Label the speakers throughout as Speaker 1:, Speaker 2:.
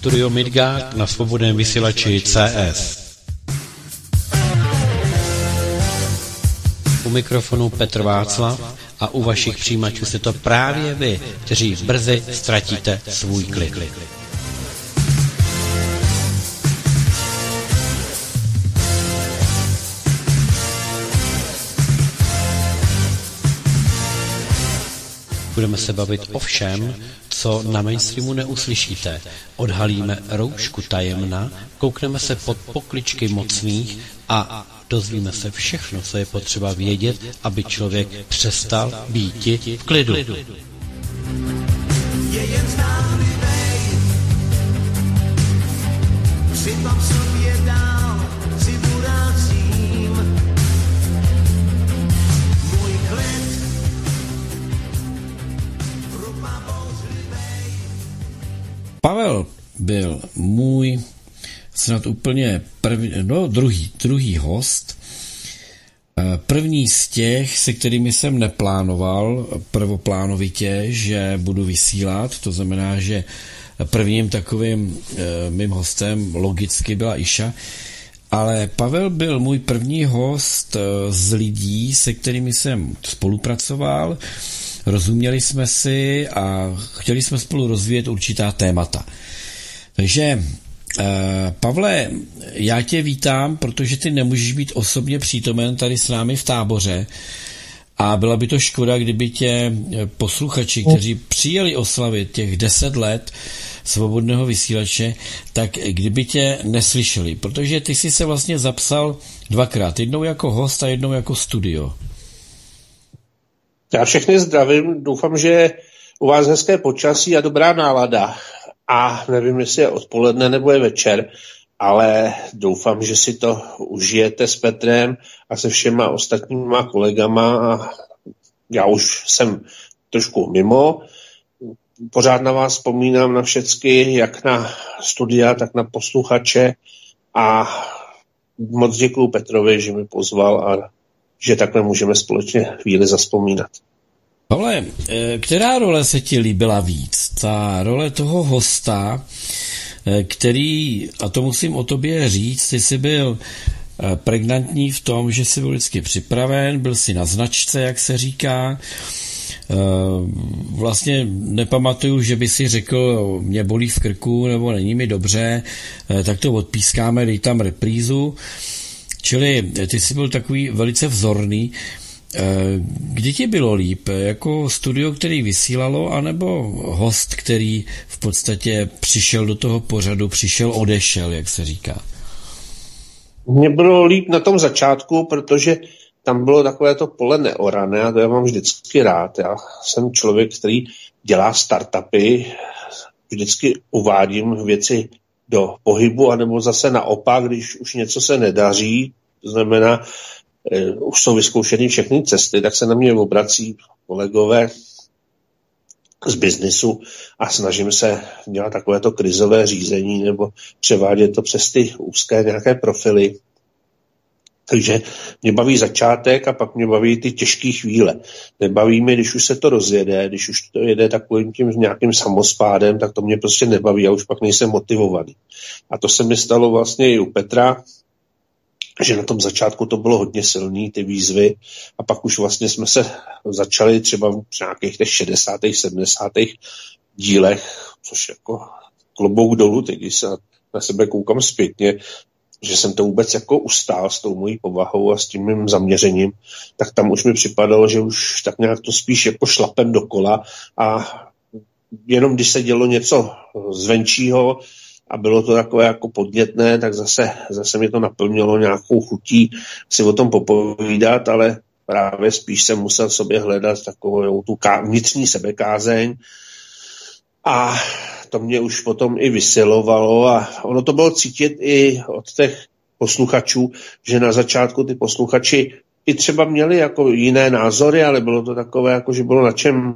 Speaker 1: Studio Midgard na svobodném vysílači CS. U mikrofonu Petr Václav a u vašich přijímačů jste to právě vy, kteří brzy ztratíte svůj klik. Budeme se bavit o všem, co na mainstreamu neuslyšíte. Odhalíme roušku tajemna, koukneme se pod pokličky mocných a dozvíme se všechno, co je potřeba vědět, aby člověk přestal být v klidu. Je jen Pavel byl můj snad úplně první, no druhý, druhý host. Eh, první z těch, se kterými jsem neplánoval prvoplánovitě, že budu vysílat, to znamená, že prvním takovým e, mým hostem logicky byla Iša, ale Pavel byl můj první host eh, z lidí, se kterými jsem spolupracoval, rozuměli jsme si a chtěli jsme spolu rozvíjet určitá témata. Takže Uh, Pavle, já tě vítám, protože ty nemůžeš být osobně přítomen tady s námi v táboře a byla by to škoda, kdyby tě posluchači, kteří přijeli oslavit těch deset let svobodného vysílače, tak kdyby tě neslyšeli, protože ty jsi se vlastně zapsal dvakrát, jednou jako host a jednou jako studio.
Speaker 2: Já všechny zdravím, doufám, že u vás hezké počasí a dobrá nálada. A nevím, jestli je odpoledne nebo je večer, ale doufám, že si to užijete s Petrem a se všema ostatníma kolegama. Já už jsem trošku mimo. Pořád na vás vzpomínám na všecky, jak na studia, tak na posluchače a moc děkuju Petrovi, že mi pozval a že takhle můžeme společně chvíli zaspomínat.
Speaker 1: Pavle, eh, která role se ti líbila víc? Ta role toho hosta, eh, který, a to musím o tobě říct, ty jsi byl eh, pregnantní v tom, že jsi byl vždycky připraven, byl si na značce, jak se říká. Vlastně nepamatuju, že by si řekl, mě bolí v krku nebo není mi dobře, tak to odpískáme, dej tam reprízu. Čili ty jsi byl takový velice vzorný. Eh, kdy ti bylo líp? Jako studio, který vysílalo, anebo host, který v podstatě přišel do toho pořadu, přišel, odešel, jak se říká?
Speaker 2: Mně bylo líp na tom začátku, protože tam bylo takové to pole neorané a to já mám vždycky rád. Já jsem člověk, který dělá startupy, vždycky uvádím věci do pohybu, anebo zase naopak, když už něco se nedaří, to znamená, eh, už jsou vyzkoušeny všechny cesty, tak se na mě obrací kolegové z biznisu a snažím se dělat takovéto krizové řízení nebo převádět to přes ty úzké nějaké profily. Takže mě baví začátek a pak mě baví ty těžké chvíle. Nebaví mě, když už se to rozjede, když už to jede takovým tím nějakým samospádem, tak to mě prostě nebaví a už pak nejsem motivovaný. A to se mi stalo vlastně i u Petra, že na tom začátku to bylo hodně silný, ty výzvy, a pak už vlastně jsme se začali třeba v nějakých těch 60. 70. dílech, což jako klobouk dolů, teď když se na sebe koukám zpětně, že jsem to vůbec jako ustál s tou mojí povahou a s tím mým zaměřením, tak tam už mi připadalo, že už tak nějak to spíš jako šlapem dokola a jenom když se dělo něco zvenčího, a bylo to takové jako podnětné, tak zase, zase mě to naplnilo nějakou chutí si o tom popovídat, ale právě spíš jsem musel sobě hledat takovou tu ká- vnitřní sebekázeň a to mě už potom i vysilovalo a ono to bylo cítit i od těch posluchačů, že na začátku ty posluchači i třeba měli jako jiné názory, ale bylo to takové, jako že bylo na čem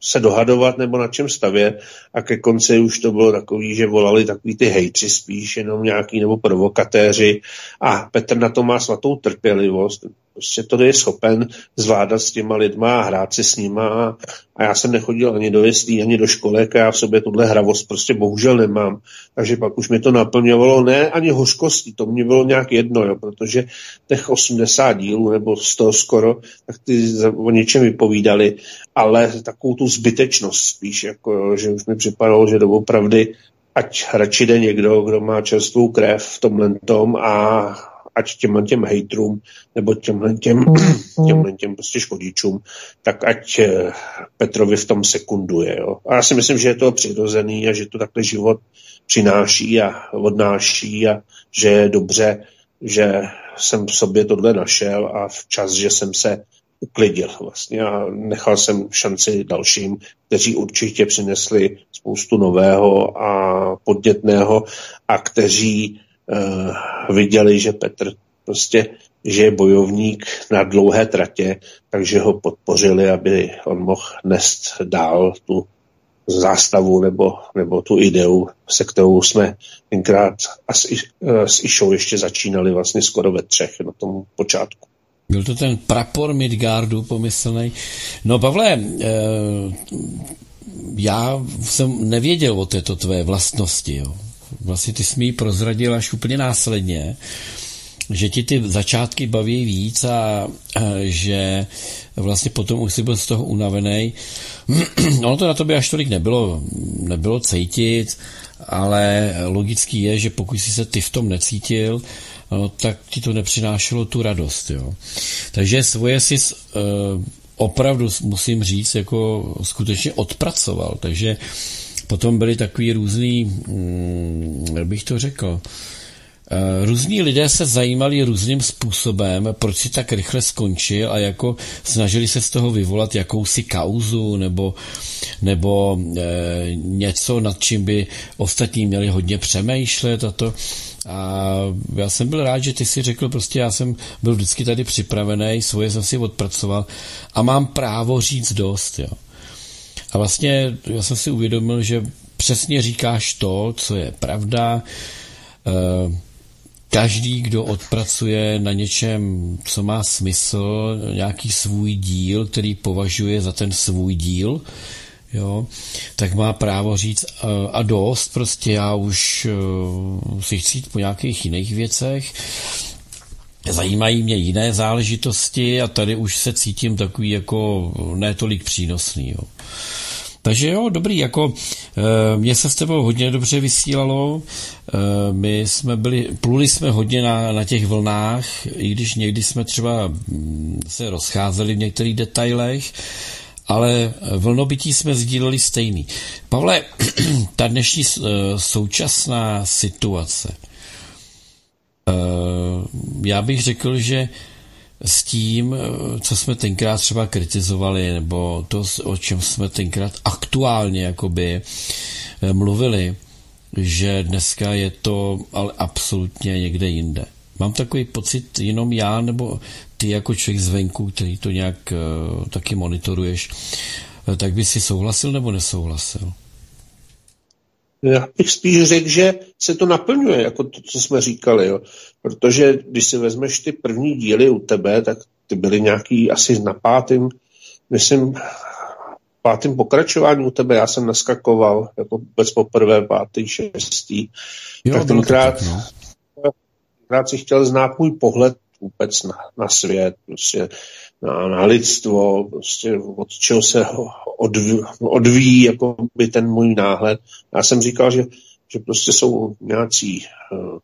Speaker 2: se dohadovat nebo na čem stavět. A ke konci už to bylo takový, že volali takový ty hejtři spíš, jenom nějaký nebo provokatéři. A Petr na to má svatou trpělivost, prostě to je schopen zvládat s těma lidma a hrát si s nima a já jsem nechodil ani do jeslí, ani do školek a já v sobě tuhle hravost prostě bohužel nemám. Takže pak už mi to naplňovalo ne ani hořkostí, to mě bylo nějak jedno, jo, protože těch 80 dílů nebo 100 skoro, tak ty o něčem vypovídali, ale takovou tu zbytečnost spíš, jako, jo, že už mi připadalo, že doopravdy ať radši jde někdo, kdo má čerstvou krev v tomhle tom a ať těm těm hejtrům nebo těmhle těm, těmhle těm prostě škodičům, tak ať eh, Petrovi v tom sekunduje. Jo. A já si myslím, že je to přirozený a že to takhle život přináší a odnáší a že je dobře, že jsem v sobě tohle našel a včas, že jsem se uklidil vlastně a nechal jsem šanci dalším, kteří určitě přinesli spoustu nového a podnětného a kteří viděli, že Petr prostě že je bojovník na dlouhé tratě, takže ho podpořili, aby on mohl nést dál tu zástavu nebo, nebo tu ideu, se kterou jsme tenkrát a s, eh, s Išou ještě začínali vlastně skoro ve třech na tom počátku.
Speaker 1: Byl to ten prapor Midgardu pomyslný. No Pavle, eh, já jsem nevěděl o této tvé vlastnosti. Jo. Vlastně ty jsi mi prozradil až úplně následně, že ti ty začátky baví víc a, a že vlastně potom už jsi byl z toho unavený. ono to na tobě až tolik nebylo, nebylo cítit, ale logický je, že pokud jsi se ty v tom necítil, no, tak ti to nepřinášelo tu radost. Jo. Takže svoje si uh, opravdu, musím říct, jako skutečně odpracoval. Takže potom byly takový různý, hm, jak bych to řekl, Eh, různí lidé se zajímali různým způsobem, proč si tak rychle skončil a jako snažili se z toho vyvolat jakousi kauzu nebo, nebo e, něco, nad čím by ostatní měli hodně přemýšlet a to. A já jsem byl rád, že ty si řekl, prostě já jsem byl vždycky tady připravený, svoje jsem si odpracoval a mám právo říct dost. Jo. A vlastně já jsem si uvědomil, že přesně říkáš to, co je pravda. E, každý, kdo odpracuje na něčem, co má smysl, nějaký svůj díl, který považuje za ten svůj díl, jo, tak má právo říct a dost, prostě já už uh, si chci jít po nějakých jiných věcech, zajímají mě jiné záležitosti a tady už se cítím takový jako netolik přínosný, jo. Takže jo, dobrý, jako e, mě se s tebou hodně dobře vysílalo, e, my jsme byli, pluli jsme hodně na, na těch vlnách, i když někdy jsme třeba mm, se rozcházeli v některých detailech, ale vlnobytí jsme sdíleli stejný. Pavle, ta dnešní e, současná situace, já bych řekl, že s tím, eh, co jsme tenkrát třeba kritizovali, nebo to, o čem jsme tenkrát aktuálně jakoby eh, mluvili, že dneska je to ale absolutně někde jinde. Mám takový pocit jenom já, nebo ty jako člověk zvenku, který to nějak taky monitoruješ, tak by si souhlasil nebo nesouhlasil?
Speaker 2: Já bych spíš řekl, že se to naplňuje, jako to, co jsme říkali. Jo. Protože když si vezmeš ty první díly u tebe, tak ty byly nějaký asi na pátým, myslím, pátým pokračování u tebe. Já jsem naskakoval jako vůbec poprvé pátý, šestý. Jo, tak tenkrát, tak, no. tenkrát si chtěl znát můj pohled vůbec na, na svět, prostě na, na lidstvo, prostě od čeho se odví, odvíjí jako by ten můj náhled. Já jsem říkal, že, že prostě jsou nějací, uh,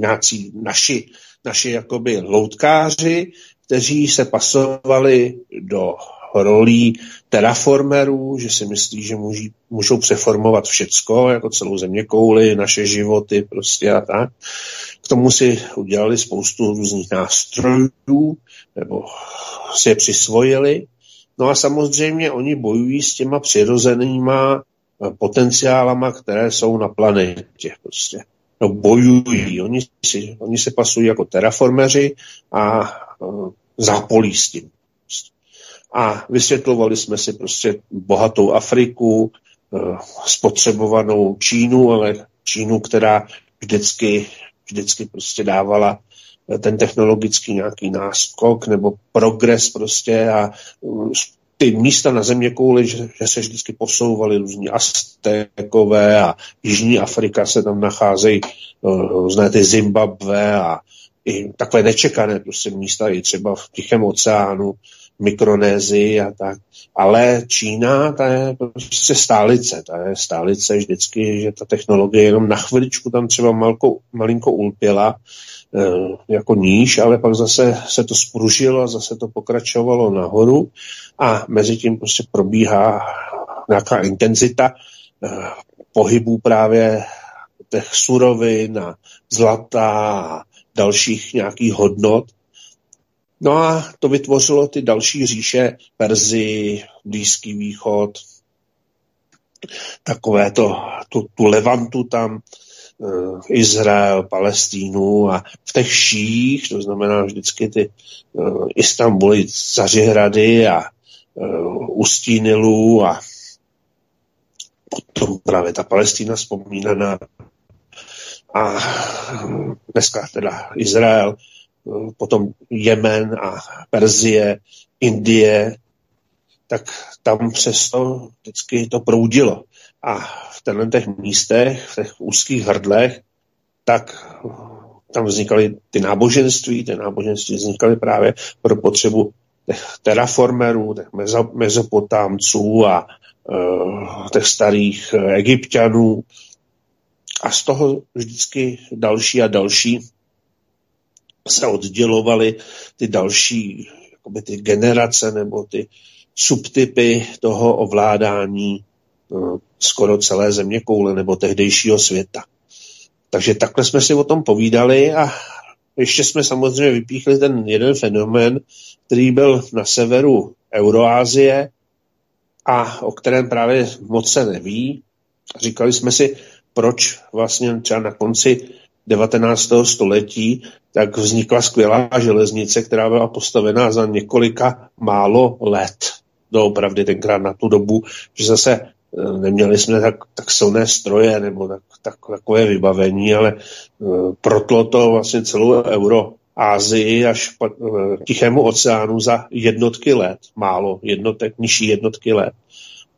Speaker 2: nějací naši, naši jakoby loutkáři, kteří se pasovali do rolí terraformerů, že si myslí, že můží, můžou přeformovat všecko, jako celou země kouly, naše životy prostě a tak. K tomu si udělali spoustu různých nástrojů, nebo si je přisvojili. No a samozřejmě oni bojují s těma přirozenýma eh, potenciálama, které jsou na planetě. Prostě. No bojují, oni, si, oni se pasují jako terraformeři a uh, zápolí s tím. a vysvětlovali jsme si prostě bohatou Afriku, eh, spotřebovanou Čínu, ale Čínu, která vždycky, vždycky prostě dávala eh, ten technologický nějaký náskok nebo progres prostě a eh, ty místa na země kouli, že, že se vždycky posouvaly různí Aztekové a Jižní Afrika se tam nacházejí různé ty Zimbabwe a i takové nečekané prostě místa i třeba v Tichém oceánu, Mikronézii a tak. Ale Čína, ta je prostě stálice. Ta je stálice vždycky, že ta technologie jenom na chviličku tam třeba malko, malinko ulpěla e, jako níž, ale pak zase se to spružilo a zase to pokračovalo nahoru a mezi tím prostě probíhá nějaká intenzita e, pohybů právě těch surovin a zlata a dalších nějakých hodnot, No a to vytvořilo ty další říše, Perzi, Blízký východ, takové to, tu, tu Levantu tam, uh, Izrael, Palestínu a v těch ších, to znamená vždycky ty uh, Istanbuly, Zařihrady a uh, Ustínilů a potom právě ta Palestína vzpomínaná a dneska teda Izrael, potom Jemen a Perzie, Indie, tak tam přesto vždycky to proudilo. A v těchto těch místech, v těch úzkých hrdlech, tak tam vznikaly ty náboženství, ty náboženství vznikaly právě pro potřebu těch terraformerů, těch mezopotámců a uh, těch starých uh, egyptianů. A z toho vždycky další a další se oddělovaly ty další jakoby ty generace nebo ty subtypy toho ovládání no, skoro celé země koule nebo tehdejšího světa. Takže takhle jsme si o tom povídali a ještě jsme samozřejmě vypíchli ten jeden fenomén, který byl na severu Euroázie a o kterém právě moc se neví. Říkali jsme si, proč vlastně třeba na konci 19. století, tak vznikla skvělá železnice, která byla postavená za několika málo let. Doopravdy tenkrát na tu dobu, že zase eh, neměli jsme tak, tak silné stroje nebo tak, tak, takové vybavení, ale uh, protlo to vlastně celou Euro Ázii až k uh, Tichému oceánu za jednotky let, málo jednotek, nižší jednotky let.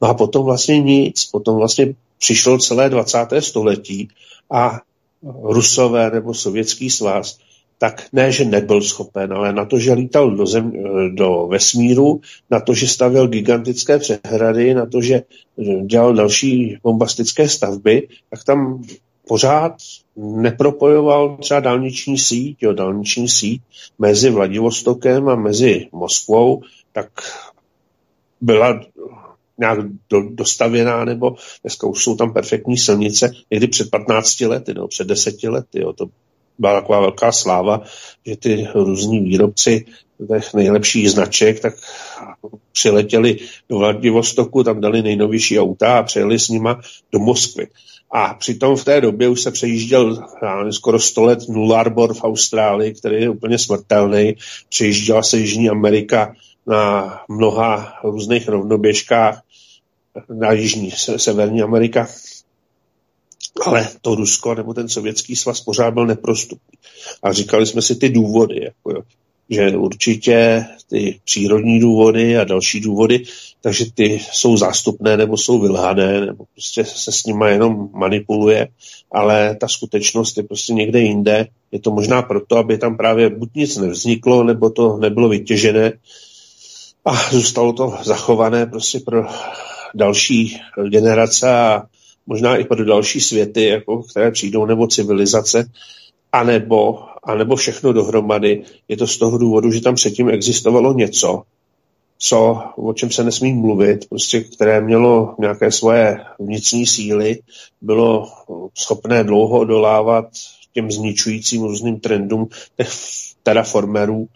Speaker 2: No a potom vlastně nic, potom vlastně přišlo celé 20. století a Rusové nebo Sovětský svaz, tak ne, že nebyl schopen, ale na to, že lítal do, zem, do vesmíru, na to, že stavěl gigantické přehrady, na to, že dělal další bombastické stavby, tak tam pořád nepropojoval třeba dálniční síť, jo, dálniční síť mezi Vladivostokem a mezi Moskvou, tak byla nějak do, dostavěná, nebo dneska už jsou tam perfektní silnice, někdy před 15 lety, nebo před 10 lety. Jo, to byla taková velká sláva, že ty různí výrobci těch nejlepších značek, tak přiletěli do Vladivostoku, tam dali nejnovější auta a přijeli s nima do Moskvy. A přitom v té době už se přejížděl skoro 100 let Nullarbor v Austrálii, který je úplně smrtelný. Přejížděla se Jižní Amerika na mnoha různých rovnoběžkách na Jižní, Severní Amerika. Ale to Rusko nebo ten sovětský svaz pořád byl neprostupný. A říkali jsme si ty důvody, jako že určitě ty přírodní důvody a další důvody, takže ty jsou zástupné nebo jsou vylhané, nebo prostě se s nimi jenom manipuluje, ale ta skutečnost je prostě někde jinde. Je to možná proto, aby tam právě buď nic nevzniklo, nebo to nebylo vytěžené a zůstalo to zachované prostě pro další generace a možná i pro další světy, jako, které přijdou, nebo civilizace, anebo, anebo všechno dohromady. Je to z toho důvodu, že tam předtím existovalo něco, co, o čem se nesmí mluvit, prostě, které mělo nějaké svoje vnitřní síly, bylo schopné dlouho odolávat těm zničujícím různým trendům těch terraformerů,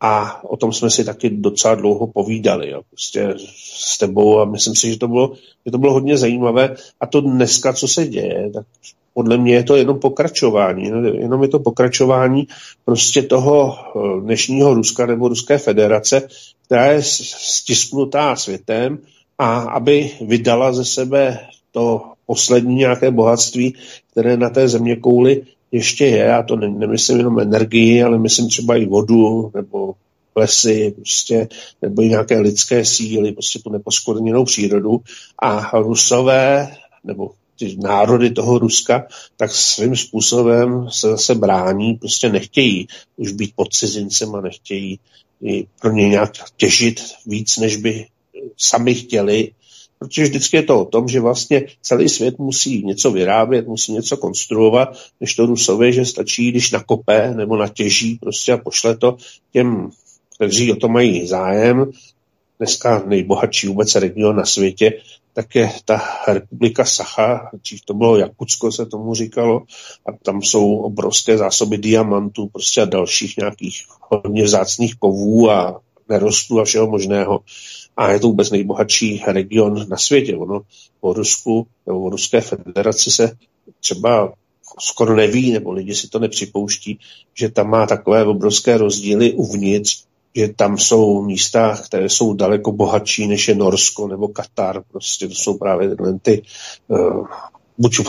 Speaker 2: a o tom jsme si taky docela dlouho povídali, jo, prostě s tebou a myslím si, že to bylo, že to bylo hodně zajímavé a to dneska, co se děje, tak podle mě je to jenom pokračování. Jenom je to pokračování prostě toho eh, dnešního Ruska nebo Ruské federace, která je stisknutá světem a aby vydala ze sebe to poslední nějaké bohatství, které na té země kouli ještě je, a to ne, nemyslím jenom energii, ale myslím třeba i vodu nebo lesy, prostě, nebo i nějaké lidské síly, prostě tu neposkvrněnou přírodu. A Rusové, nebo ty národy toho Ruska, tak svým způsobem se zase brání, prostě nechtějí už být pod cizincem a nechtějí pro ně nějak těžit víc, než by sami chtěli, protože vždycky je to o tom, že vlastně celý svět musí něco vyrábět, musí něco konstruovat, než to Rusové, že stačí, když nakope nebo natěží prostě a pošle to těm, kteří o to mají zájem. Dneska nejbohatší vůbec region na světě, tak je ta republika Sacha, dřív to bylo Jakutsko, se tomu říkalo, a tam jsou obrovské zásoby diamantů prostě a dalších nějakých hodně vzácných kovů a nerostů a všeho možného. A je to vůbec nejbohatší region na světě. Ono o Rusku nebo o Ruské federaci se třeba skoro neví, nebo lidi si to nepřipouští, že tam má takové obrovské rozdíly uvnitř, že tam jsou místa, které jsou daleko bohatší, než je Norsko nebo Katar. Prostě to jsou právě ty uh, buď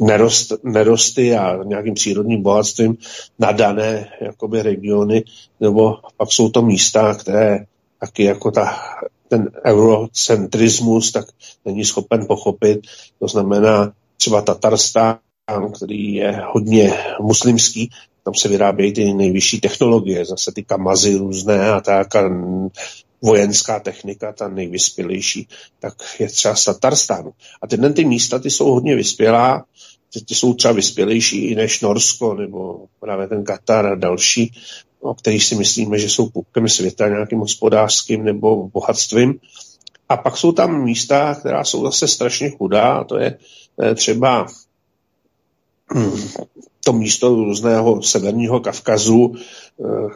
Speaker 2: nerost, nerosty a nějakým přírodním bohatstvím nadané jakoby regiony, nebo pak jsou to místa, které taky jako ta, ten eurocentrismus tak není schopen pochopit. To znamená třeba Tatarstán, který je hodně muslimský, tam se vyrábějí ty nejvyšší technologie, zase ty kamazy různé a tak a vojenská technika, ta nejvyspělejší, tak je třeba z Tatarstánu. A tyhle ty místa, ty jsou hodně vyspělá, ty, ty jsou třeba vyspělejší i než Norsko nebo právě ten Katar a další, o kterých si myslíme, že jsou pupkem světa nějakým hospodářským nebo bohatstvím. A pak jsou tam místa, která jsou zase strašně chudá, to je, je třeba to místo různého severního Kavkazu, eh,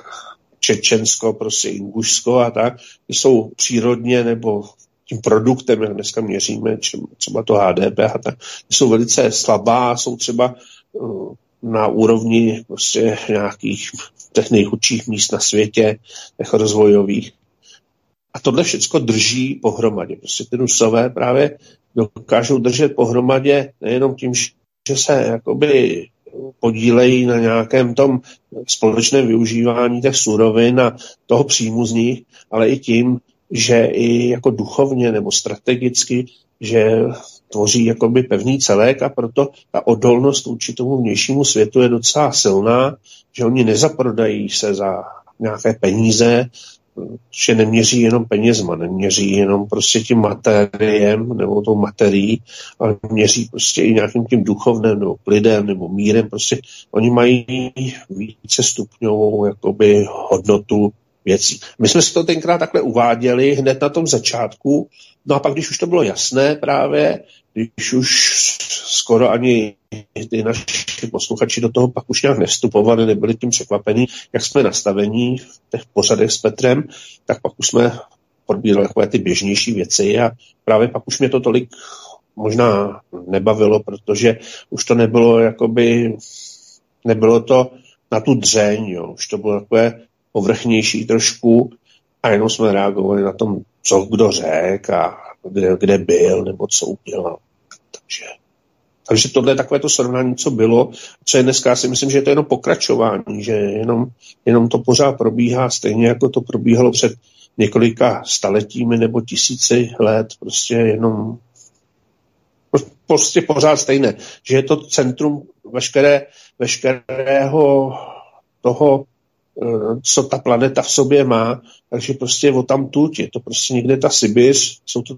Speaker 2: Čečensko, prostě Ingušsko a tak, jsou přírodně nebo tím produktem, jak dneska měříme, třeba to HDP a tak, jsou velice slabá, jsou třeba eh, na úrovni prostě nějakých těch nejchudších míst na světě, těch rozvojových. A tohle všechno drží pohromadě. Prostě ty Rusové právě dokážou držet pohromadě nejenom tím, že se jakoby podílejí na nějakém tom společném využívání těch surovin a toho příjmu z nich, ale i tím, že i jako duchovně nebo strategicky, že tvoří jakoby pevný celek a proto ta odolnost vůči tomu vnějšímu světu je docela silná, že oni nezaprodají se za nějaké peníze, že neměří jenom penězma, neměří jenom prostě tím materiem nebo tou materií, ale měří prostě i nějakým tím duchovným nebo lidem nebo mírem. Prostě oni mají více stupňovou jakoby hodnotu věcí. My jsme si to tenkrát takhle uváděli hned na tom začátku, no a pak, když už to bylo jasné právě, když už skoro ani ty naši posluchači do toho pak už nějak nevstupovali, nebyli tím překvapení, jak jsme nastavení v těch pořadech s Petrem, tak pak už jsme probírali takové ty běžnější věci a právě pak už mě to tolik možná nebavilo, protože už to nebylo jakoby, nebylo to na tu dřeň, jo. už to bylo takové povrchnější trošku a jenom jsme reagovali na tom, co kdo řekl a kde, kde byl nebo co udělal. Takže, takže tohle je takové to srovnání, co bylo. Co je dneska, si myslím, že je to jenom pokračování, že jenom, jenom to pořád probíhá stejně, jako to probíhalo před několika staletími nebo tisíci let, prostě jenom prostě pořád stejné, že je to centrum veškeré, veškerého toho co ta planeta v sobě má, takže prostě o tam tuť, je to prostě někde ta Sibiř, jsou to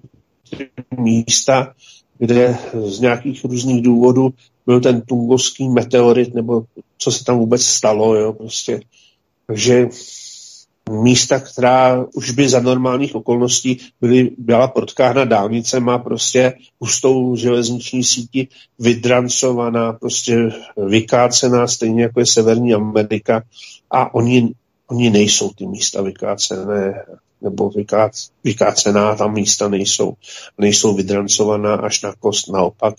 Speaker 2: místa, kde z nějakých různých důvodů byl ten tungovský meteorit, nebo co se tam vůbec stalo, jo, prostě. Takže místa, která už by za normálních okolností byly, byla protkána dálnice, má prostě hustou železniční síti vydrancovaná, prostě vykácená, stejně jako je Severní Amerika a oni, oni nejsou ty místa vykácené nebo vykác, vykácená, tam místa nejsou. Nejsou vydrancovaná až na kost, naopak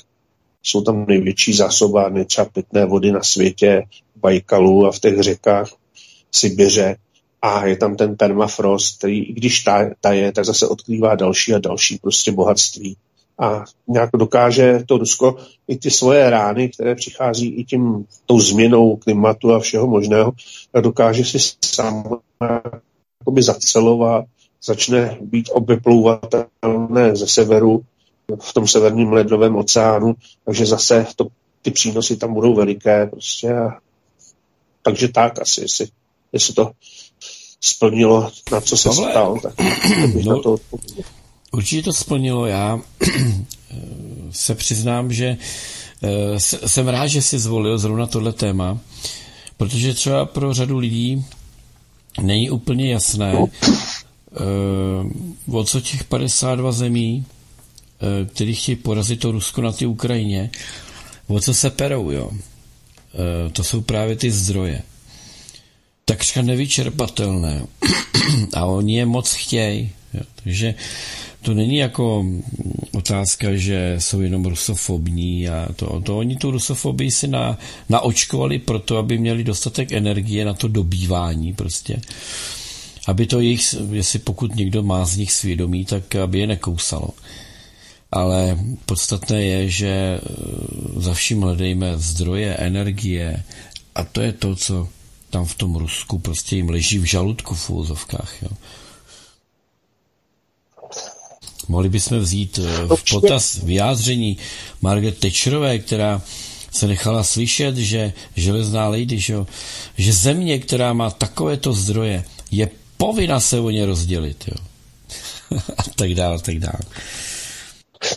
Speaker 2: jsou tam největší zásobárny třeba pitné vody na světě, Bajkalu a v těch řekách Sibiře a je tam ten permafrost, který i když taje, tak zase odkrývá další a další prostě bohatství. A nějak dokáže to Rusko i ty svoje rány, které přichází i tím tou změnou klimatu a všeho možného, dokáže si jakoby zacelovat, začne být obeplouvatelné ze severu v tom severním ledovém oceánu, takže zase to, ty přínosy tam budou veliké. Prostě. Takže tak asi, jestli, jestli to splnilo, na co se stalo, tak bych no, na to odpověděl.
Speaker 1: Určitě to splnilo. Já se přiznám, že eh, jsem rád, že si zvolil zrovna tohle téma, protože třeba pro řadu lidí není úplně jasné, uh, o co těch 52 zemí, který chtějí porazit to Rusko na té Ukrajině, o co se perou, jo. To jsou právě ty zdroje. Takřka nevyčerpatelné. A oni je moc chtějí. Takže to není jako otázka, že jsou jenom rusofobní a to, to oni tu rusofobii si na, naočkovali proto, aby měli dostatek energie na to dobývání prostě. Aby to jejich, jestli pokud někdo má z nich svědomí, tak aby je nekousalo. Ale podstatné je, že e, za vším hledejme zdroje, energie a to je to, co tam v tom Rusku prostě jim leží v žaludku v úzovkách. Jo. Mohli bychom vzít eh, v potaz vyjádření Margaret Thatcherové, která se nechala slyšet, že železná lady, že, že země, která má takovéto zdroje, je povinna se o ně rozdělit. Jo. a tak dále, tak dále.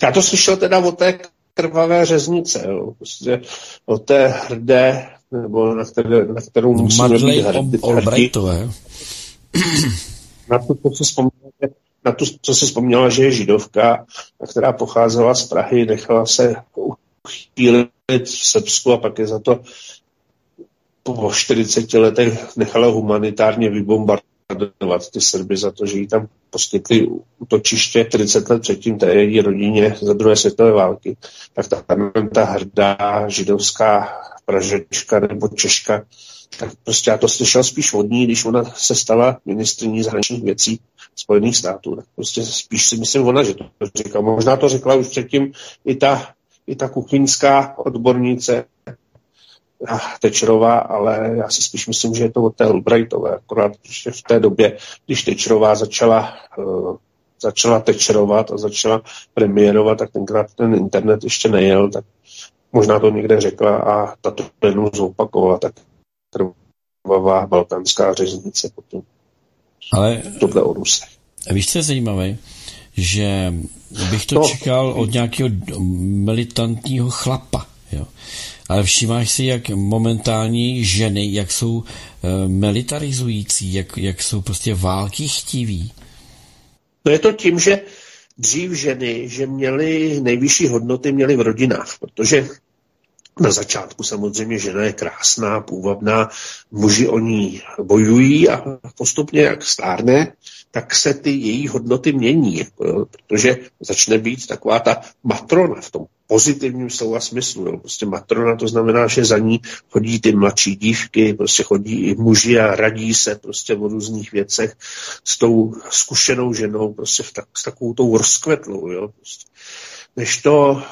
Speaker 2: Já to slyšel teda o té krvavé řeznice, jo. Prostě o té hrdé, nebo na, které, na kterou musíme
Speaker 1: být hrdí.
Speaker 2: Na to, co si vzpomněl, na to, co si vzpomněla, že je židovka, která pocházela z Prahy, nechala se uchýlit v Srbsku a pak je za to po 40 letech nechala humanitárně vybombardovat ty Srby za to, že jí tam poskytli útočiště 40 let předtím té její rodině za druhé světové války, tak ta, ta hrdá židovská pražečka nebo češka, tak prostě já to slyšel spíš od ní, když ona se stala ministrní zahraničních věcí Spojených států. Tak prostě spíš si myslím ona, že to říkala. Možná to řekla už předtím i ta, i ta kuchyňská odbornice Tečerová, ale já si spíš myslím, že je to od té Albrightové. Akorát že v té době, když Tečerová začala uh, začala tečerovat a začala premiérovat, tak tenkrát ten internet ještě nejel, tak možná to někde řekla a tato jednou zopakovala, tak krvavá balkánská řeznice potom.
Speaker 1: Ale
Speaker 2: tohle o Rusech.
Speaker 1: Víš, co je zajímavé? Že bych to no. čekal od nějakého militantního chlapa. Jo. Ale všímáš si, jak momentální ženy, jak jsou uh, militarizující, jak, jak jsou prostě války chtiví.
Speaker 2: No je to tím, že dřív ženy, že měly nejvyšší hodnoty, měly v rodinách, protože na začátku samozřejmě žena je krásná, půvabná, muži o ní bojují a postupně, jak stárne, tak se ty její hodnoty mění, protože začne být taková ta matrona v tom pozitivním slova smyslu. Jo. Prostě matrona to znamená, že za ní chodí ty mladší dívky, prostě chodí i muži a radí se prostě o různých věcech s tou zkušenou ženou, prostě v tak, s takovou tou rozkvetlou. Jo. Prostě. Než to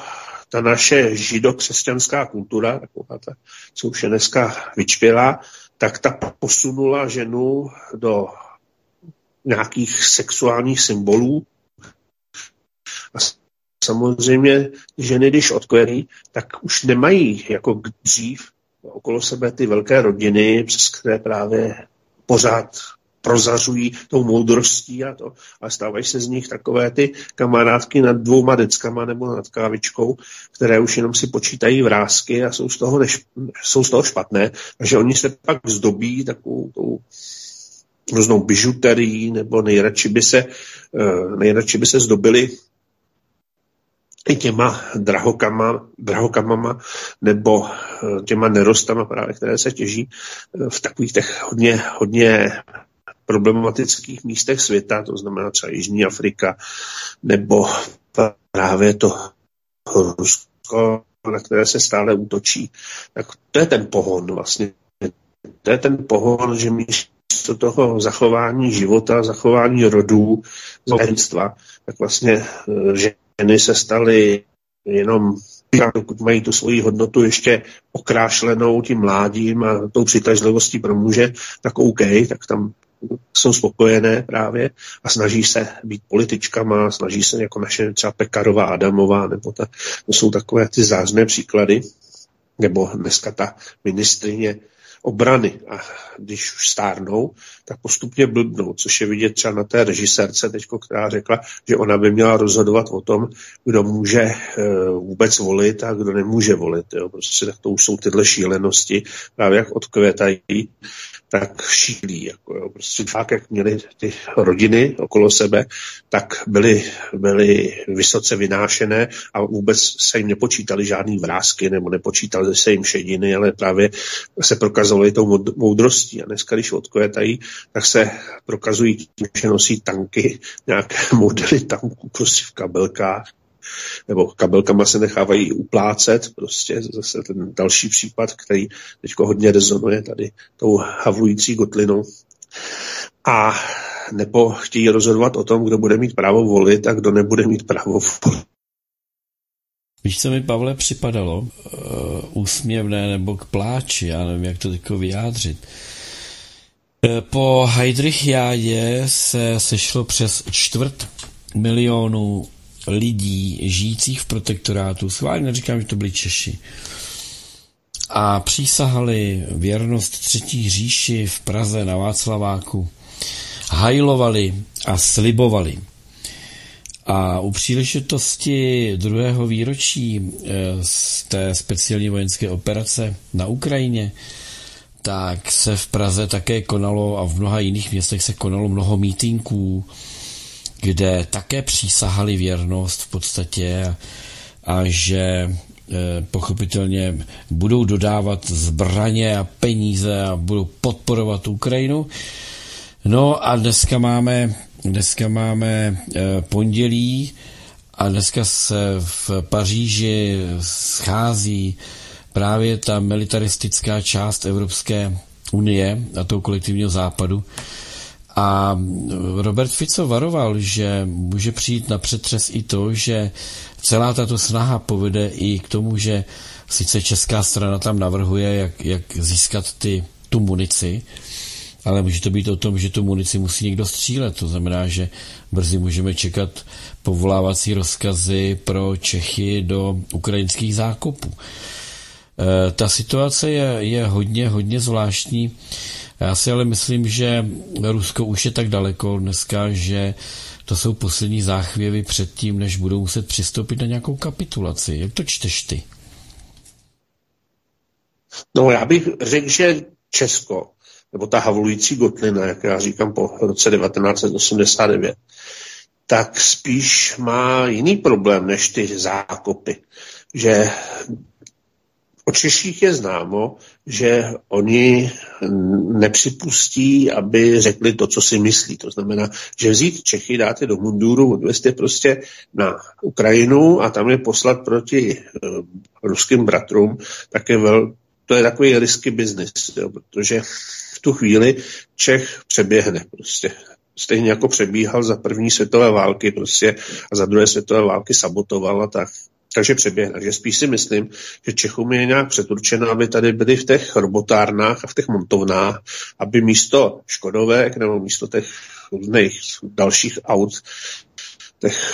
Speaker 2: ta naše židokřesťanská kultura, taková ta, co už je dneska vyčpělá, tak ta posunula ženu do nějakých sexuálních symbolů. A samozřejmě ženy, když odkvěří, tak už nemají jako dřív okolo sebe ty velké rodiny, přes které právě pořád prozařují tou moudrostí a to. A stávají se z nich takové ty kamarádky nad dvouma deckama nebo nad kávičkou, které už jenom si počítají vrázky a jsou z toho, než, jsou z toho špatné. Takže oni se pak zdobí takovou tou různou bižuterií, nebo nejradši by se, eh, nejradši by se zdobili i těma drahokama, drahokamama nebo eh, těma nerostama právě, které se těží eh, v takových těch hodně, hodně problematických místech světa, to znamená třeba Jižní Afrika, nebo právě to Rusko, na které se stále útočí. Tak to je ten pohon vlastně. To je ten pohon, že místo toho zachování života, zachování rodů, zachování tak vlastně eh, ženy se staly jenom dokud mají tu svoji hodnotu ještě okrášlenou tím mládím a tou přitažlivostí pro muže, tak OK, tak tam jsou spokojené právě a snaží se být političkama, snaží se jako naše třeba Pekarová Adamová, nebo ta, to jsou takové ty zářné příklady, nebo dneska ta ministrině obrany a když už stárnou, tak postupně blbnou, což je vidět třeba na té režisérce teďko, která řekla, že ona by měla rozhodovat o tom, kdo může e, vůbec volit a kdo nemůže volit. Jo. Prostě tak to už jsou tyhle šílenosti, právě jak odkvětají tak šílí. Jako, jo. Prostě fakt, jak měli ty rodiny okolo sebe, tak byly, byly vysoce vynášené a vůbec se jim nepočítali žádný vrázky nebo nepočítali se jim šediny, ale právě se prokazovali tou moudrostí. A dneska, když odkvětají, tak se prokazují tím, že nosí tanky, nějaké modely tanků prostě v kabelkách nebo kabelkama se nechávají uplácet, prostě zase ten další případ, který teď hodně rezonuje tady tou havlující gotlinou. A nebo chtějí rozhodovat o tom, kdo bude mít právo volit a kdo nebude mít právo volit.
Speaker 1: Víš, co mi, Pavle, připadalo uh, úsměvné nebo k pláči, já nevím, jak to teď vyjádřit. Uh, po Heidrichiádě se sešlo přes čtvrt milionu lidí žijících v protektorátu, schválně neříkám, že to byli Češi, a přísahali věrnost třetí říši v Praze na Václaváku, hajlovali a slibovali. A u příležitosti druhého výročí eh, z té speciální vojenské operace na Ukrajině, tak se v Praze také konalo a v mnoha jiných městech se konalo mnoho mítinků, kde také přísahali věrnost v podstatě a, a že e, pochopitelně budou dodávat zbraně a peníze a budou podporovat Ukrajinu. No a dneska máme, dneska máme e, pondělí a dneska se v Paříži schází právě ta militaristická část Evropské unie a toho kolektivního západu, a Robert Fico varoval, že může přijít na přetřes i to, že celá tato snaha povede i k tomu, že sice česká strana tam navrhuje, jak, jak získat ty, tu munici, ale může to být o tom, že tu munici musí někdo střílet. To znamená, že brzy můžeme čekat povolávací rozkazy pro Čechy do ukrajinských zákopů. E, ta situace je, je hodně, hodně zvláštní. Já si ale myslím, že Rusko už je tak daleko dneska, že to jsou poslední záchvěvy před tím, než budou muset přistoupit na nějakou kapitulaci. Jak to čteš ty?
Speaker 2: No já bych řekl, že Česko, nebo ta havlující Gotlina, jak já říkám po roce 1989, tak spíš má jiný problém než ty zákopy. Že O Češích je známo, že oni nepřipustí, aby řekli to, co si myslí. To znamená, že vzít Čechy, dáte do munduru, odvést je prostě na Ukrajinu a tam je poslat proti uh, ruským bratrům, tak je vel, to je takový risky biznis, protože v tu chvíli Čech přeběhne prostě stejně jako přebíhal za první světové války prostě a za druhé světové války sabotoval a tak takže přeběhne. Takže spíš si myslím, že Čechům je nějak předurčeno, aby tady byli v těch robotárnách a v těch montovnách, aby místo Škodovek nebo místo těch různých dalších aut, těch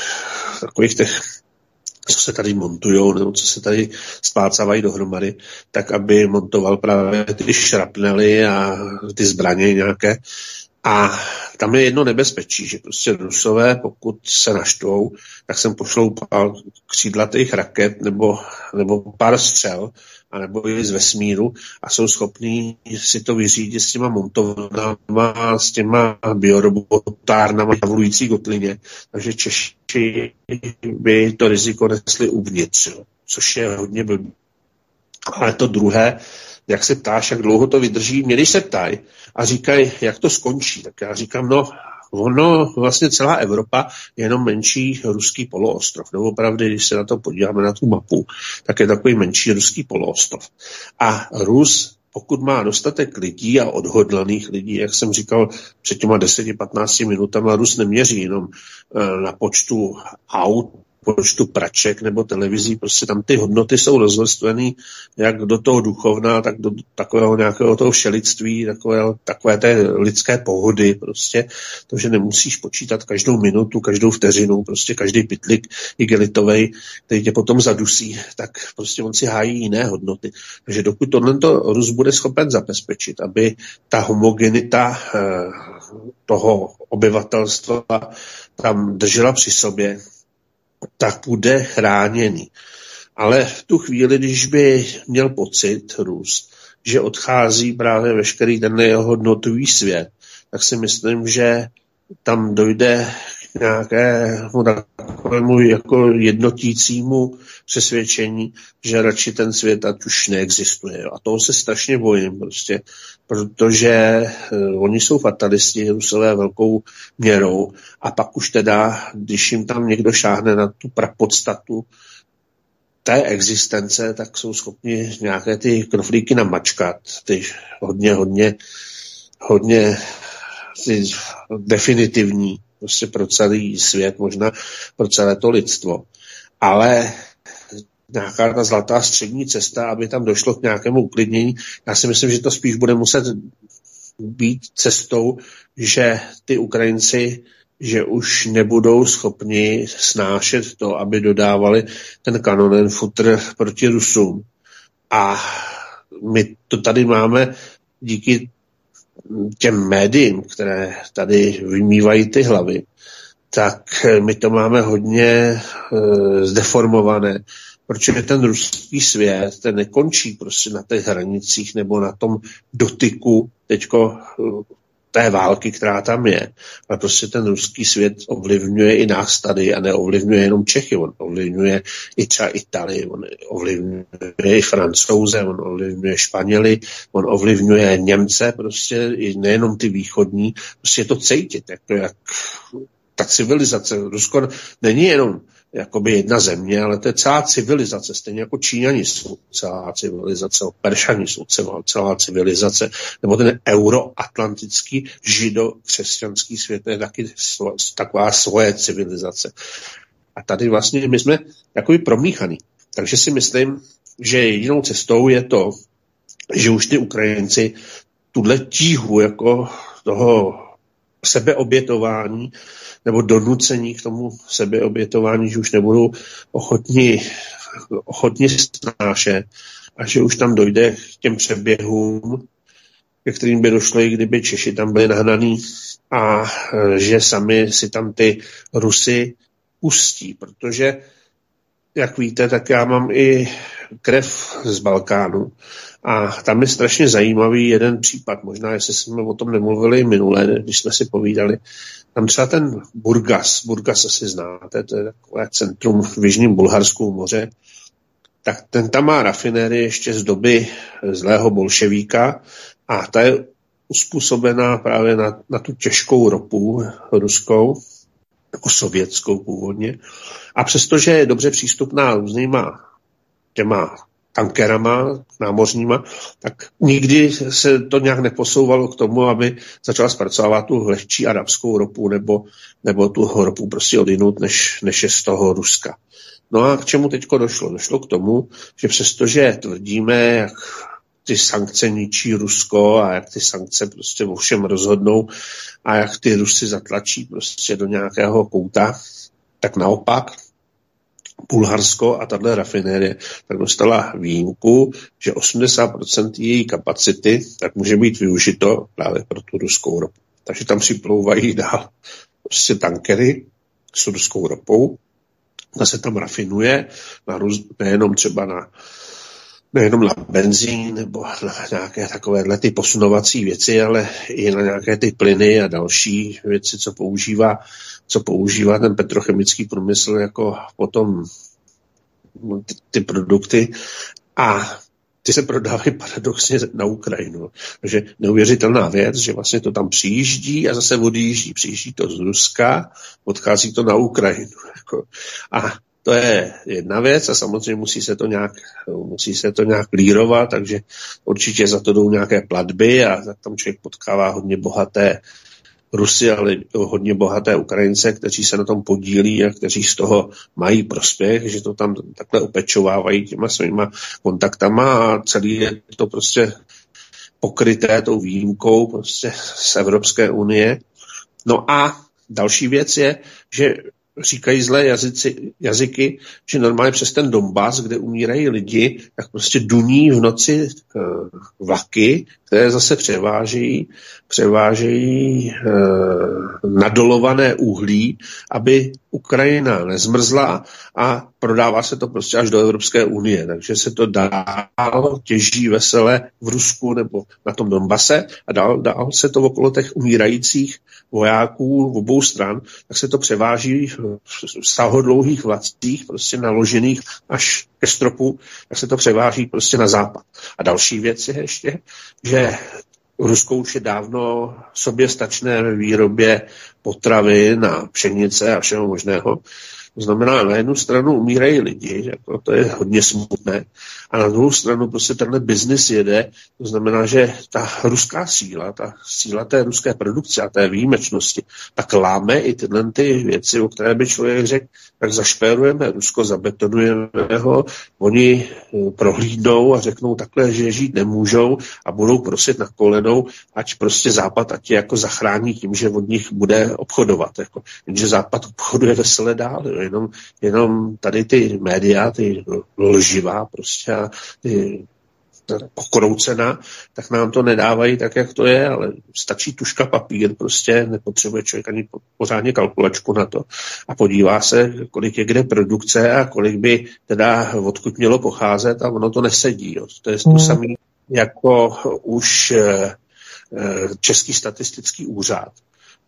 Speaker 2: takových těch co se tady montují, nebo co se tady spácávají dohromady, tak aby montoval právě ty šrapnely a ty zbraně nějaké, a tam je jedno nebezpečí, že prostě Rusové, pokud se naštvou, tak sem pošlou pár křídlatých raket nebo, nebo pár střel, anebo i z vesmíru a jsou schopní si to vyřídit s těma montovnama, s těma biorobotárnama na volující kotlině. Takže Češi by to riziko nesli uvnitř, což je hodně blbý. Ale to druhé, jak se ptáš, jak dlouho to vydrží, mě když se ptají a říkají, jak to skončí, tak já říkám, no, ono, vlastně celá Evropa je jenom menší ruský poloostrov. Doopravdy, když se na to podíváme na tu mapu, tak je takový menší ruský poloostrov. A Rus pokud má dostatek lidí a odhodlaných lidí, jak jsem říkal před těma 10-15 minutama, Rus neměří jenom eh, na počtu aut, počtu praček nebo televizí, prostě tam ty hodnoty jsou rozvrstvený jak do toho duchovna, tak do takového nějakého toho všelictví, takové, takové té lidské pohody, prostě to, že nemusíš počítat každou minutu, každou vteřinu, prostě každý pitlik igelitovej, který tě potom zadusí, tak prostě on si hájí jiné hodnoty. Takže dokud tohle Rus bude schopen zabezpečit, aby ta homogenita eh, toho obyvatelstva tam držela při sobě, tak bude chráněný. Ale v tu chvíli, když by měl pocit růst, že odchází právě veškerý ten jeho hodnotový svět, tak si myslím, že tam dojde nějakému takovému jako jednotícímu přesvědčení, že radši ten svět ať už neexistuje. A toho se strašně bojím prostě, protože uh, oni jsou fatalisti, Rusové velkou měrou a pak už teda, když jim tam někdo šáhne na tu prapodstatu té existence, tak jsou schopni nějaké ty knoflíky namačkat, ty hodně, hodně, hodně ty definitivní prostě pro celý svět, možná pro celé to lidstvo. Ale nějaká ta zlatá střední cesta, aby tam došlo k nějakému uklidnění. Já si myslím, že to spíš bude muset být cestou, že ty Ukrajinci že už nebudou schopni snášet to, aby dodávali ten kanonen futr proti Rusům. A my to tady máme díky těm médiím, které tady vymývají ty hlavy, tak my to máme hodně e, zdeformované, protože ten ruský svět, ten nekončí prostě na těch hranicích nebo na tom dotyku teďko té války, která tam je. Ale prostě ten ruský svět ovlivňuje i nás tady a neovlivňuje jenom Čechy, on ovlivňuje i třeba Italii, on ovlivňuje i Francouze, on ovlivňuje Španěli, on ovlivňuje Němce, prostě i nejenom ty východní, prostě je to cítit, jako jak ta civilizace. Rusko není jenom jakoby jedna země, ale to je celá civilizace, stejně jako Číňani jsou celá civilizace, Peršani jsou celá, celá civilizace, nebo ten euroatlantický žido-křesťanský svět je taky taková svoje civilizace. A tady vlastně my jsme takový promíchaný. Takže si myslím, že jedinou cestou je to, že už ty Ukrajinci tuhle tíhu jako toho sebeobětování nebo donucení k tomu sebeobětování, že už nebudou ochotni, ochotni snášet a že už tam dojde k těm přeběhům, ke kterým by došlo, i kdyby Češi tam byli nahnaný a že sami si tam ty Rusy pustí, protože jak víte, tak já mám i krev z Balkánu a tam je strašně zajímavý jeden případ, možná jestli jsme o tom nemluvili minule, když jsme si povídali. Tam třeba ten Burgas, Burgas asi znáte, to je takové centrum v Jižním Bulharsku moře, tak ten tam má rafinéry ještě z doby zlého bolševíka a ta je uspůsobená právě na, na tu těžkou ropu ruskou, jako sovětskou původně. A přestože je dobře přístupná různýma těma tankerama námořníma, tak nikdy se to nějak neposouvalo k tomu, aby začala zpracovávat tu lehčí arabskou ropu nebo, nebo tu ropu prostě odinut, než, než je z toho Ruska. No a k čemu teďko došlo? Došlo k tomu, že přestože tvrdíme, jak ty sankce ničí Rusko a jak ty sankce prostě o všem rozhodnou a jak ty Rusy zatlačí prostě do nějakého kouta, tak naopak Bulharsko a tahle rafinérie tak dostala výjimku, že 80% její kapacity tak může být využito právě pro tu ruskou ropu. Takže tam připlouvají dál prostě tankery s ruskou ropou, ta se tam rafinuje, na růz, nejenom třeba na nejenom na benzín nebo na nějaké takovéhle ty posunovací věci, ale i na nějaké ty plyny a další věci, co používá, co používá ten petrochemický průmysl jako potom ty, ty produkty. A ty se prodávají paradoxně na Ukrajinu. Takže neuvěřitelná věc, že vlastně to tam přijíždí a zase odjíždí. Přijíždí to z Ruska, odchází to na Ukrajinu. Jako. A to je jedna věc a samozřejmě musí se to nějak, musí se to nějak lírovat, takže určitě za to jdou nějaké platby a tam člověk potkává hodně bohaté Rusy, ale hodně bohaté Ukrajince, kteří se na tom podílí a kteří z toho mají prospěch, že to tam takhle opečovávají těma svýma kontaktama a celý je to prostě pokryté tou výjimkou prostě z Evropské unie. No a další věc je, že říkají zlé jazyci, jazyky, že normálně přes ten Donbass, kde umírají lidi, tak prostě duní v noci uh, vlaky, které zase převážejí, převážejí uh, nadolované uhlí, aby Ukrajina nezmrzla a prodává se to prostě až do Evropské unie. Takže se to dál těží vesele v Rusku nebo na tom Donbase a dál, dál se to okolo těch umírajících vojáků v obou stran, tak se to převáží v stahodlouhých vlacích, prostě naložených až ke stropu, tak se to převáží prostě na západ. A další věc je ještě, že Rusko už je dávno sobě stačné ve výrobě potravy na pšenice a všeho možného. To znamená, na jednu stranu umírají lidi, jako to je hodně smutné, a na druhou stranu prostě tenhle biznis jede, to znamená, že ta ruská síla, ta síla té ruské produkce a té výjimečnosti, tak láme i tyhle ty věci, o které by člověk řekl, tak zašpérujeme Rusko, zabetonujeme ho, oni eh, prohlídnou a řeknou takhle, že žít nemůžou a budou prosit na kolenou, ať prostě Západ ať je jako zachrání tím, že od nich bude obchodovat. Jako. Jenže Západ obchoduje veselé dál. Jenom, jenom tady ty média, ty lživá prostě ty pokroucena, tak nám to nedávají tak, jak to je, ale stačí tuška papír, prostě nepotřebuje člověk ani pořádně kalkulačku na to a podívá se, kolik je kde produkce a kolik by teda odkud mělo pocházet a ono to nesedí. Jo. To je to hmm. samé jako už eh, eh, Český statistický úřad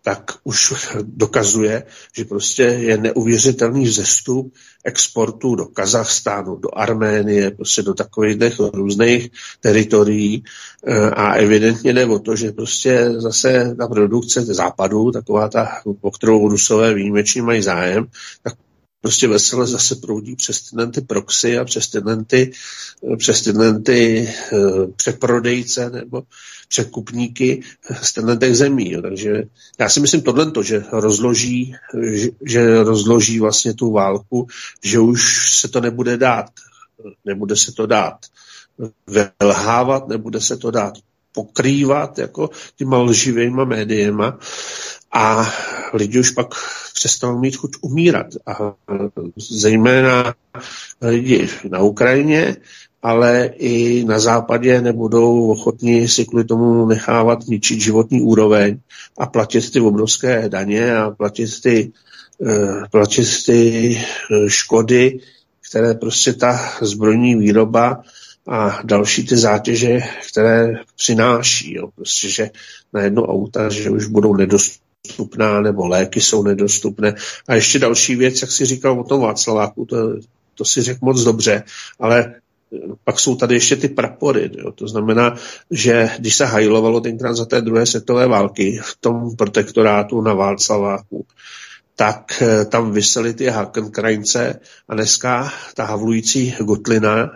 Speaker 2: tak už dokazuje, že prostě je neuvěřitelný vzestup exportu do Kazachstánu, do Arménie, prostě do takových různých teritorií. Eh, a evidentně jde o to, že prostě zase ta produkce západu, taková ta, o kterou Rusové výjimečně mají zájem, tak prostě vesele zase proudí přes tyhle ty proxy a přes tyhle ty, přes tyhle ty uh, přeprodejce nebo překupníky z těch zemí. Jo. Takže já si myslím tohle, že rozloží, že, že rozloží vlastně tu válku, že už se to nebude dát. Nebude se to dát velhávat, nebude se to dát pokrývat jako těma lživýma médiema a lidi už pak přestanou mít chuť umírat. A zejména lidi na Ukrajině, ale i na západě nebudou ochotní si kvůli tomu nechávat ničit životní úroveň a platit ty obrovské daně a platit ty, uh, platit ty uh, škody, které prostě ta zbrojní výroba a další ty zátěže, které přináší. Jo. Prostě, že na jedno auta, že už budou nedostupná, nebo léky jsou nedostupné. A ještě další věc, jak si říkal o tom Václaváku, to, to si řekl moc dobře, ale pak jsou tady ještě ty prapory. Jo. To znamená, že když se hajlovalo tenkrát za té druhé světové války v tom protektorátu na Václaváku, tak eh, tam vysely ty Hakenkrajnce a dneska ta havlující Gutlina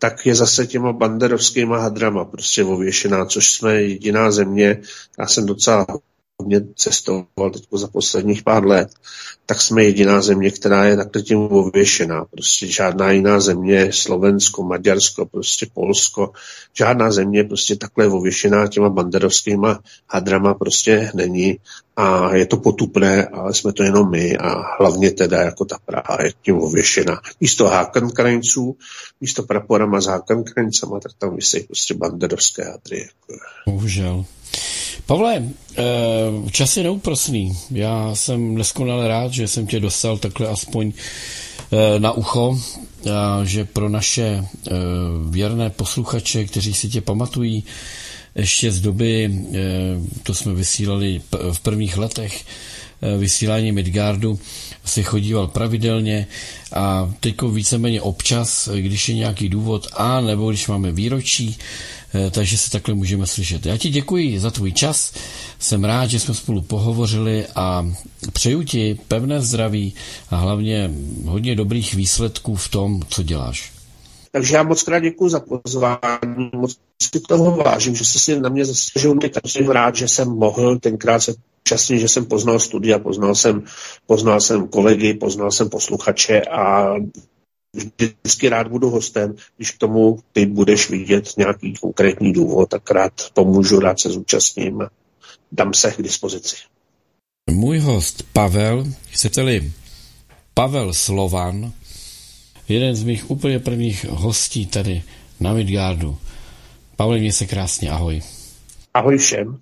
Speaker 2: tak je zase těma banderovskýma hadrama prostě ověšená, což jsme jediná země, já jsem docela hodně cestoval teď za posledních pár let, tak jsme jediná země, která je takhle tím ověšená. Prostě žádná jiná země, Slovensko, Maďarsko, prostě Polsko, žádná země prostě takhle ověšená těma banderovskýma hadrama prostě není. A je to potupné, ale jsme to jenom my a hlavně teda jako ta Praha je tím ověšená. Místo hákankrajinců, místo praporama s hákankrajincama, tak tam vysí prostě banderovské hadry. Jako.
Speaker 1: Pavle, eh, čas je neúprosný. Já jsem neskonale rád, že jsem tě dostal takhle aspoň eh, na ucho, že pro naše eh, věrné posluchače, kteří si tě pamatují, ještě z doby, to jsme vysílali v prvních letech, vysílání Midgardu si chodíval pravidelně a teďko víceméně občas, když je nějaký důvod a nebo když máme výročí, takže se takhle můžeme slyšet. Já ti děkuji za tvůj čas, jsem rád, že jsme spolu pohovořili a přeju ti pevné zdraví a hlavně hodně dobrých výsledků v tom, co děláš.
Speaker 2: Takže já moc krát děkuji za pozvání, moc si toho vážím, že jsi si na mě zasloužil, tak jsem rád, že jsem mohl tenkrát se časně, že jsem poznal studia, poznal jsem, poznal jsem kolegy, poznal jsem posluchače a vždycky rád budu hostem, když k tomu ty budeš vidět nějaký konkrétní důvod, tak rád pomůžu, rád se zúčastním, dám se k dispozici.
Speaker 1: Můj host Pavel, chcete-li Pavel Slovan, jeden z mých úplně prvních hostí tady na Midgardu. Pavel, mě se krásně, ahoj.
Speaker 2: Ahoj všem.